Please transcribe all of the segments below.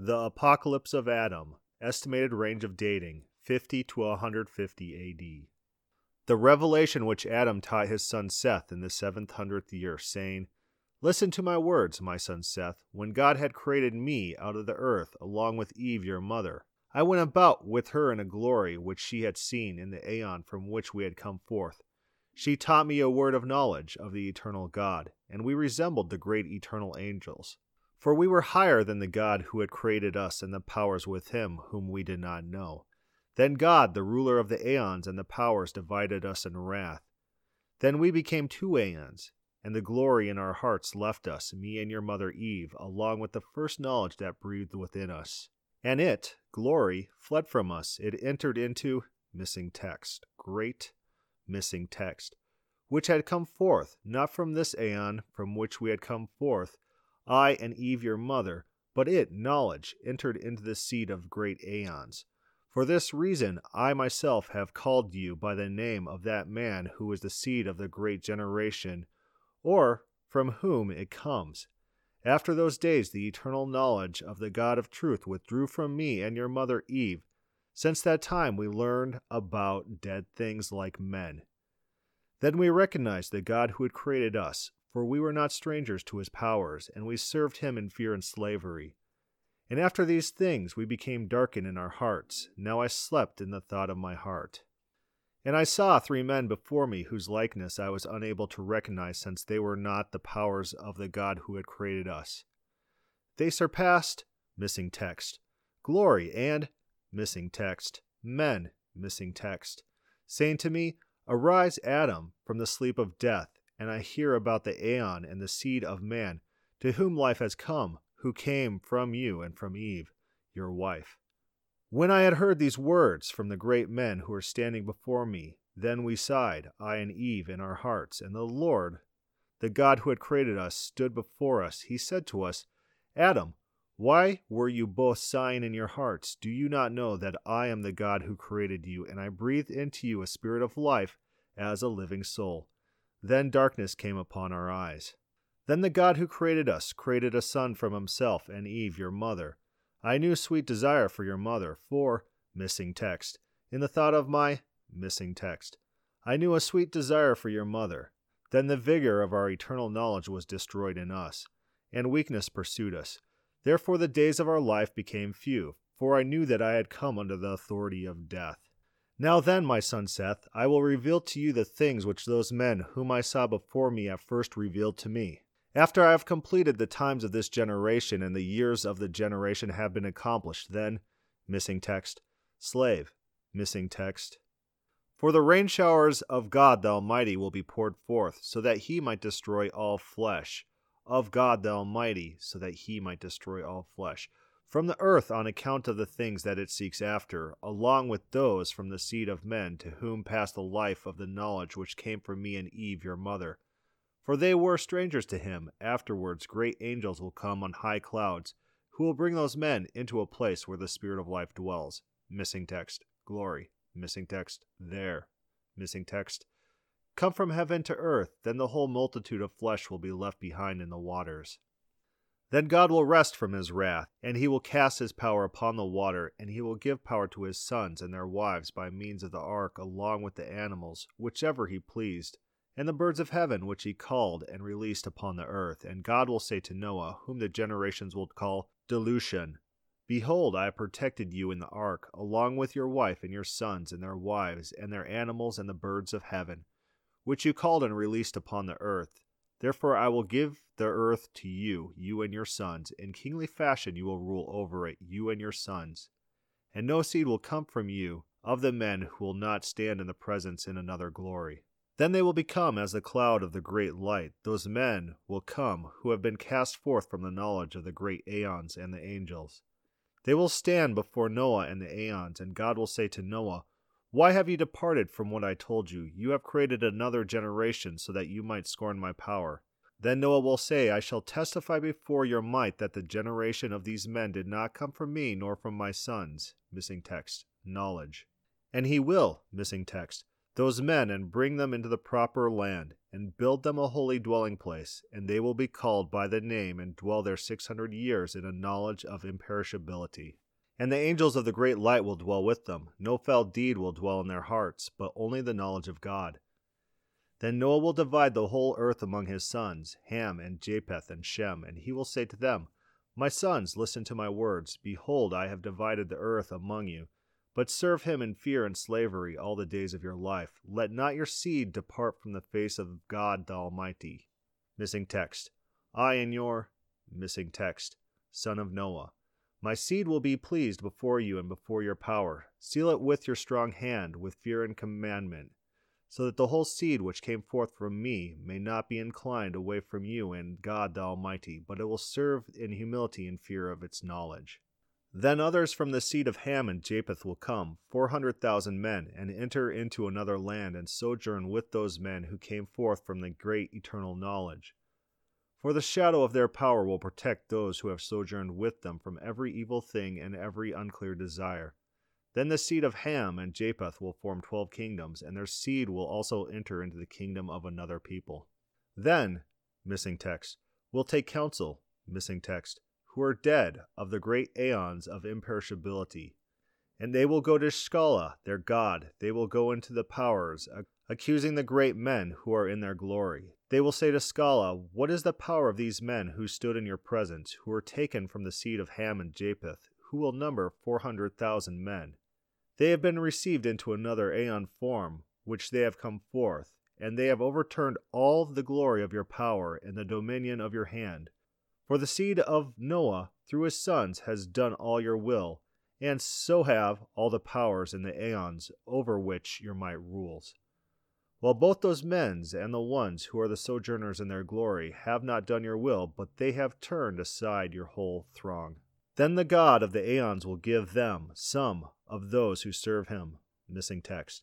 The Apocalypse of Adam. Estimated range of dating 50 to 150 AD. The revelation which Adam taught his son Seth in the seventh hundredth year, saying, Listen to my words, my son Seth. When God had created me out of the earth, along with Eve your mother, I went about with her in a glory which she had seen in the aeon from which we had come forth. She taught me a word of knowledge of the eternal God, and we resembled the great eternal angels. For we were higher than the God who had created us and the powers with him whom we did not know. Then God, the ruler of the aeons and the powers, divided us in wrath. Then we became two aeons, and the glory in our hearts left us, me and your mother Eve, along with the first knowledge that breathed within us. And it, glory, fled from us. It entered into missing text, great missing text, which had come forth, not from this aeon from which we had come forth I and Eve your mother, but it, knowledge, entered into the seed of great aeons. For this reason I myself have called you by the name of that man who is the seed of the great generation, or from whom it comes. After those days the eternal knowledge of the God of truth withdrew from me and your mother Eve. Since that time we learned about dead things like men. Then we recognized the God who had created us, for we were not strangers to his powers, and we served him in fear and slavery. And after these things we became darkened in our hearts. Now I slept in the thought of my heart. And I saw three men before me whose likeness I was unable to recognize, since they were not the powers of the God who had created us. They surpassed, missing text, glory, and, missing text, men, missing text, saying to me, Arise, Adam, from the sleep of death and I hear about the aeon and the seed of man, to whom life has come, who came from you and from Eve, your wife. When I had heard these words from the great men who were standing before me, then we sighed, I and Eve, in our hearts, and the Lord, the God who had created us, stood before us. He said to us, Adam, why were you both sighing in your hearts? Do you not know that I am the God who created you, and I breathed into you a spirit of life as a living soul? Then darkness came upon our eyes. Then the God who created us created a son from himself and Eve, your mother. I knew sweet desire for your mother, for, missing text, in the thought of my missing text, I knew a sweet desire for your mother. Then the vigor of our eternal knowledge was destroyed in us, and weakness pursued us. Therefore the days of our life became few, for I knew that I had come under the authority of death. Now then, my son Seth, I will reveal to you the things which those men whom I saw before me at first revealed to me. After I have completed the times of this generation and the years of the generation have been accomplished, then, missing text, slave, missing text. For the rain showers of God the Almighty will be poured forth, so that he might destroy all flesh. Of God the Almighty, so that he might destroy all flesh from the earth on account of the things that it seeks after, along with those from the seed of men, to whom passed the life of the knowledge which came from me and Eve your mother. For they were strangers to him. Afterwards, great angels will come on high clouds, who will bring those men into a place where the Spirit of life dwells. Missing text. Glory. Missing text. There. Missing text. Come from heaven to earth, then the whole multitude of flesh will be left behind in the waters. Then God will rest from his wrath, and he will cast his power upon the water, and he will give power to his sons and their wives by means of the ark, along with the animals, whichever he pleased, and the birds of heaven, which he called and released upon the earth. And God will say to Noah, whom the generations will call Delusion, Behold, I have protected you in the ark, along with your wife and your sons and their wives, and their animals and the birds of heaven, which you called and released upon the earth. Therefore I will give the earth to you, you and your sons. In kingly fashion you will rule over it, you and your sons. And no seed will come from you of the men who will not stand in the presence in another glory. Then they will become as the cloud of the great light. Those men will come who have been cast forth from the knowledge of the great aeons and the angels. They will stand before Noah and the aeons, and God will say to Noah, why have you departed from what I told you? You have created another generation so that you might scorn my power. Then Noah will say, I shall testify before your might that the generation of these men did not come from me nor from my sons. Missing text. Knowledge. And he will, missing text, those men and bring them into the proper land, and build them a holy dwelling place, and they will be called by the name and dwell there six hundred years in a knowledge of imperishability. And the angels of the great light will dwell with them. No foul deed will dwell in their hearts, but only the knowledge of God. Then Noah will divide the whole earth among his sons, Ham and Japheth and Shem, and he will say to them, My sons, listen to my words. Behold, I have divided the earth among you but serve him in fear and slavery all the days of your life. Let not your seed depart from the face of God the Almighty. Missing text. I and your missing text, son of Noah. My seed will be pleased before you and before your power. Seal it with your strong hand, with fear and commandment, so that the whole seed which came forth from me may not be inclined away from you and God the Almighty, but it will serve in humility and fear of its knowledge. Then others from the seed of Ham and Japheth will come, four hundred thousand men, and enter into another land, and sojourn with those men who came forth from the great eternal knowledge. For the shadow of their power will protect those who have sojourned with them from every evil thing and every unclear desire. Then the seed of Ham and Japheth will form twelve kingdoms, and their seed will also enter into the kingdom of another people. Then, missing text, will take counsel, missing text, who are dead of the great aeons of imperishability. And they will go to Skala, their god. They will go into the powers, accusing the great men who are in their glory. They will say to Scala, What is the power of these men who stood in your presence, who were taken from the seed of Ham and Japheth, who will number four hundred thousand men? They have been received into another aeon form, which they have come forth, and they have overturned all the glory of your power and the dominion of your hand. For the seed of Noah through his sons has done all your will, and so have all the powers in the aeons over which your might rules. While both those men's and the ones who are the sojourners in their glory have not done your will, but they have turned aside your whole throng. Then the God of the aeons will give them some of those who serve him. Missing text.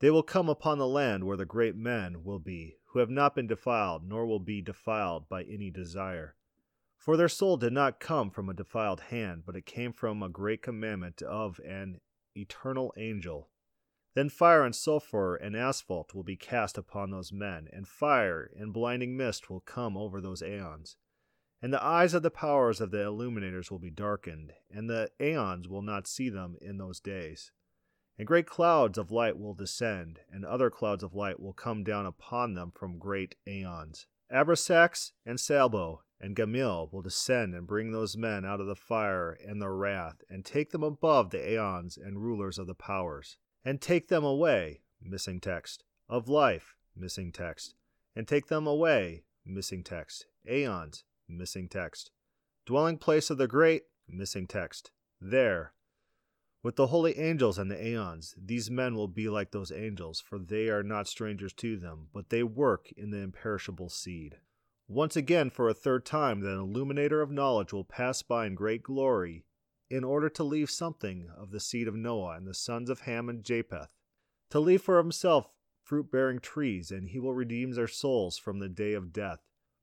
They will come upon the land where the great men will be, who have not been defiled, nor will be defiled by any desire. For their soul did not come from a defiled hand, but it came from a great commandment of an eternal angel. Then fire and sulphur and asphalt will be cast upon those men, and fire and blinding mist will come over those aeons. And the eyes of the powers of the illuminators will be darkened, and the aeons will not see them in those days. And great clouds of light will descend, and other clouds of light will come down upon them from great aeons. Abrasax and Salbo and Gamil will descend and bring those men out of the fire and the wrath, and take them above the aeons and rulers of the powers, and take them away, missing text, of life, missing text, and take them away, missing text, aeons, missing text, dwelling place of the great, missing text, there. With the holy angels and the aeons, these men will be like those angels, for they are not strangers to them, but they work in the imperishable seed. Once again, for a third time, the illuminator of knowledge will pass by in great glory, in order to leave something of the seed of Noah and the sons of Ham and Japheth, to leave for himself fruit bearing trees, and he will redeem their souls from the day of death.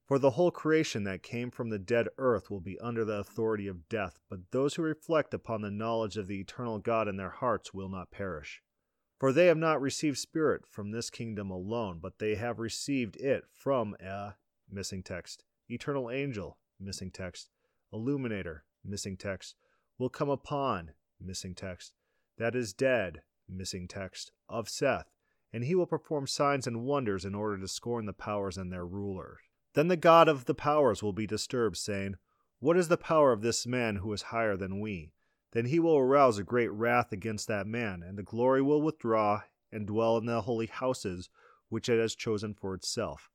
For the whole creation that came from the dead earth will be under the authority of death, but those who reflect upon the knowledge of the eternal God in their hearts will not perish. For they have not received spirit from this kingdom alone, but they have received it from a missing text. Eternal angel, missing text. Illuminator, missing text. Will come upon, missing text. That is dead, missing text. Of Seth. And he will perform signs and wonders in order to scorn the powers and their rulers. Then the God of the powers will be disturbed, saying, What is the power of this man who is higher than we? Then he will arouse a great wrath against that man, and the glory will withdraw and dwell in the holy houses which it has chosen for itself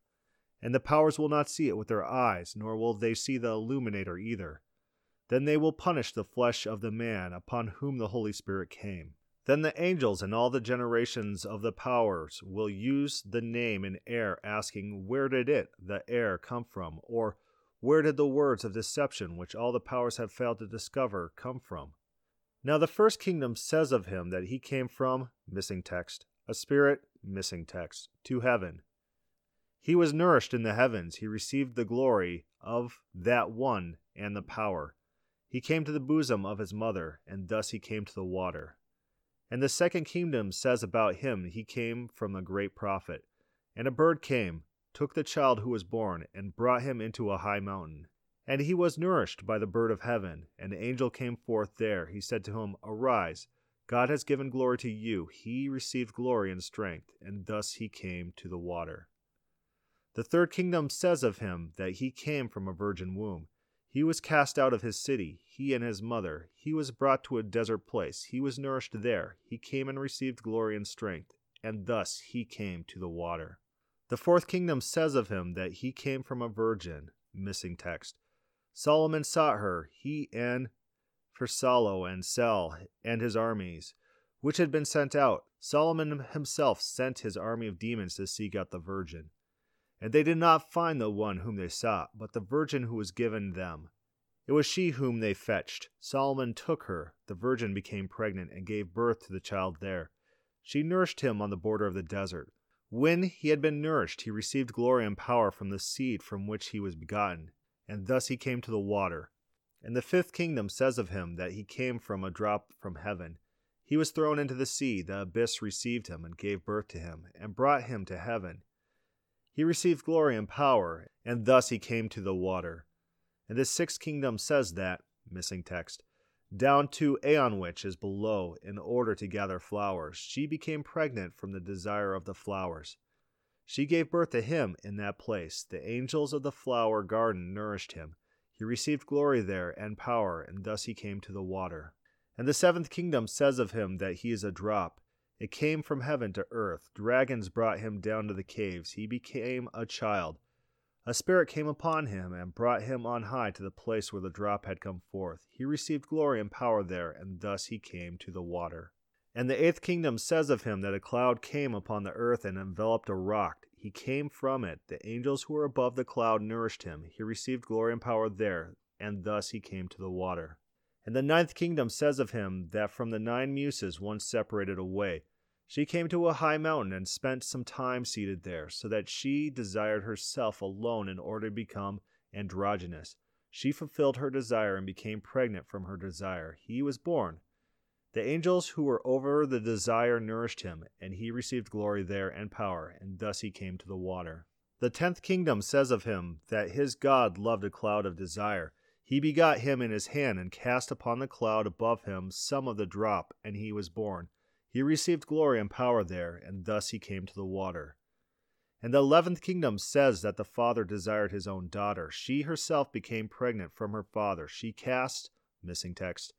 and the powers will not see it with their eyes, nor will they see the illuminator either. Then they will punish the flesh of the man upon whom the Holy Spirit came. Then the angels and all the generations of the powers will use the name in air, asking, Where did it, the air, come from? Or, Where did the words of deception, which all the powers have failed to discover, come from? Now the first kingdom says of him that he came from, missing text, a spirit, missing text, to heaven he was nourished in the heavens. He received the glory of that one and the power. He came to the bosom of his mother, and thus he came to the water. And the second kingdom says about him, He came from a great prophet. And a bird came, took the child who was born, and brought him into a high mountain. And he was nourished by the bird of heaven. And the angel came forth there. He said to him, Arise, God has given glory to you. He received glory and strength, and thus he came to the water. The third kingdom says of him that he came from a virgin womb. He was cast out of his city, he and his mother. He was brought to a desert place. He was nourished there. He came and received glory and strength, and thus he came to the water. The fourth kingdom says of him that he came from a virgin. Missing text. Solomon sought her, he and Pharsalo and Sel and his armies, which had been sent out. Solomon himself sent his army of demons to seek out the virgin. And they did not find the one whom they sought, but the virgin who was given them. It was she whom they fetched. Solomon took her. The virgin became pregnant and gave birth to the child there. She nourished him on the border of the desert. When he had been nourished, he received glory and power from the seed from which he was begotten, and thus he came to the water. And the fifth kingdom says of him that he came from a drop from heaven. He was thrown into the sea, the abyss received him and gave birth to him, and brought him to heaven. He received glory and power, and thus he came to the water. And the sixth kingdom says that, missing text, down to Aeon which is below, in order to gather flowers. She became pregnant from the desire of the flowers. She gave birth to him in that place. The angels of the flower garden nourished him. He received glory there and power, and thus he came to the water. And the seventh kingdom says of him that he is a drop, it came from heaven to earth. Dragons brought him down to the caves. He became a child. A spirit came upon him and brought him on high to the place where the drop had come forth. He received glory and power there, and thus he came to the water. And the eighth kingdom says of him that a cloud came upon the earth and enveloped a rock. He came from it. The angels who were above the cloud nourished him. He received glory and power there, and thus he came to the water. And the ninth kingdom says of him that from the nine muses one separated away. She came to a high mountain and spent some time seated there, so that she desired herself alone in order to become androgynous. She fulfilled her desire and became pregnant from her desire. He was born. The angels who were over the desire nourished him, and he received glory there and power, and thus he came to the water. The tenth kingdom says of him that his God loved a cloud of desire. He begot him in his hand, and cast upon the cloud above him some of the drop, and he was born. He received glory and power there, and thus he came to the water. And the eleventh kingdom says that the father desired his own daughter. She herself became pregnant from her father. She cast, missing text,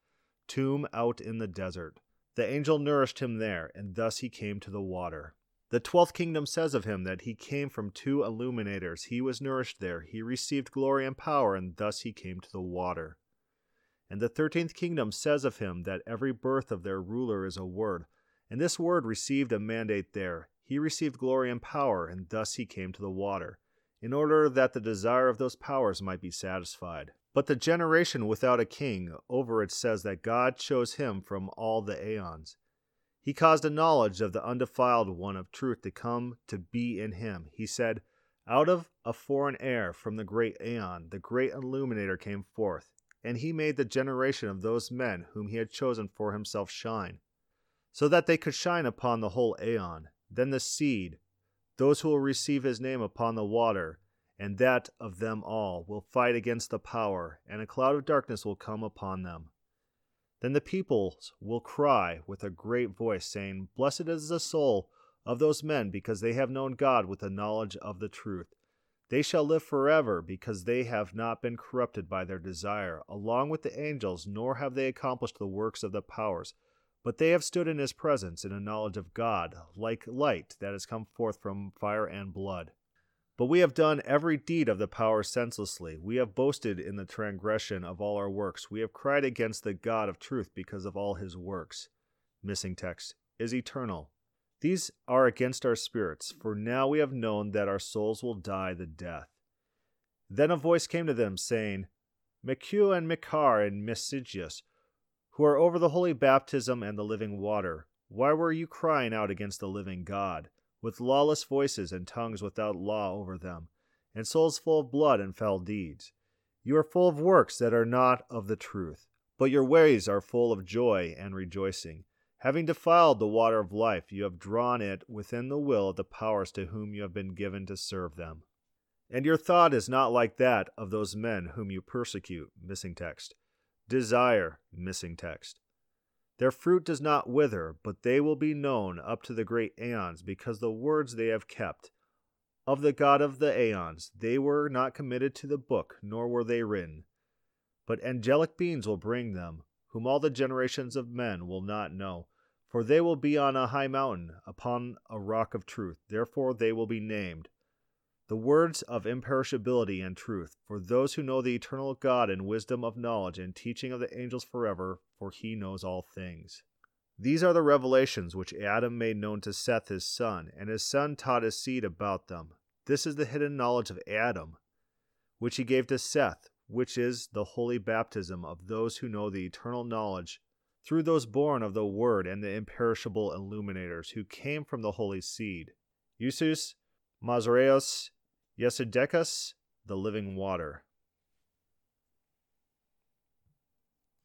tomb out in the desert. The angel nourished him there, and thus he came to the water. The twelfth kingdom says of him that he came from two illuminators. He was nourished there. He received glory and power, and thus he came to the water. And the thirteenth kingdom says of him that every birth of their ruler is a word. And this word received a mandate there. He received glory and power, and thus he came to the water, in order that the desire of those powers might be satisfied. But the generation without a king, over it says that God chose him from all the aeons. He caused a knowledge of the undefiled one of truth to come to be in him. He said, Out of a foreign air, from the great Aeon, the great illuminator came forth, and he made the generation of those men whom he had chosen for himself shine, so that they could shine upon the whole Aeon. Then the seed, those who will receive his name upon the water, and that of them all, will fight against the power, and a cloud of darkness will come upon them. Then the peoples will cry with a great voice, saying, Blessed is the soul of those men, because they have known God with the knowledge of the truth. They shall live forever, because they have not been corrupted by their desire, along with the angels, nor have they accomplished the works of the powers. But they have stood in his presence in a knowledge of God, like light that has come forth from fire and blood. But we have done every deed of the power senselessly. We have boasted in the transgression of all our works. We have cried against the God of truth because of all his works. Missing text is eternal. These are against our spirits, for now we have known that our souls will die the death. Then a voice came to them, saying, Mechu and Mechar and Mesigius, who are over the holy baptism and the living water, why were you crying out against the living God? With lawless voices and tongues without law over them, and souls full of blood and foul deeds. You are full of works that are not of the truth, but your ways are full of joy and rejoicing. Having defiled the water of life, you have drawn it within the will of the powers to whom you have been given to serve them. And your thought is not like that of those men whom you persecute. Missing text. Desire. Missing text. Their fruit does not wither, but they will be known up to the great aeons, because the words they have kept. Of the God of the aeons, they were not committed to the book, nor were they written. But angelic beings will bring them, whom all the generations of men will not know for they will be on a high mountain, upon a rock of truth. Therefore they will be named. The words of imperishability and truth, for those who know the eternal God and wisdom of knowledge and teaching of the angels forever, for he knows all things. These are the revelations which Adam made known to Seth his son, and his son taught his seed about them. This is the hidden knowledge of Adam, which he gave to Seth, which is the holy baptism of those who know the eternal knowledge through those born of the Word and the imperishable illuminators who came from the holy seed. Eusus, Mazareus, Yesedecus, the living water.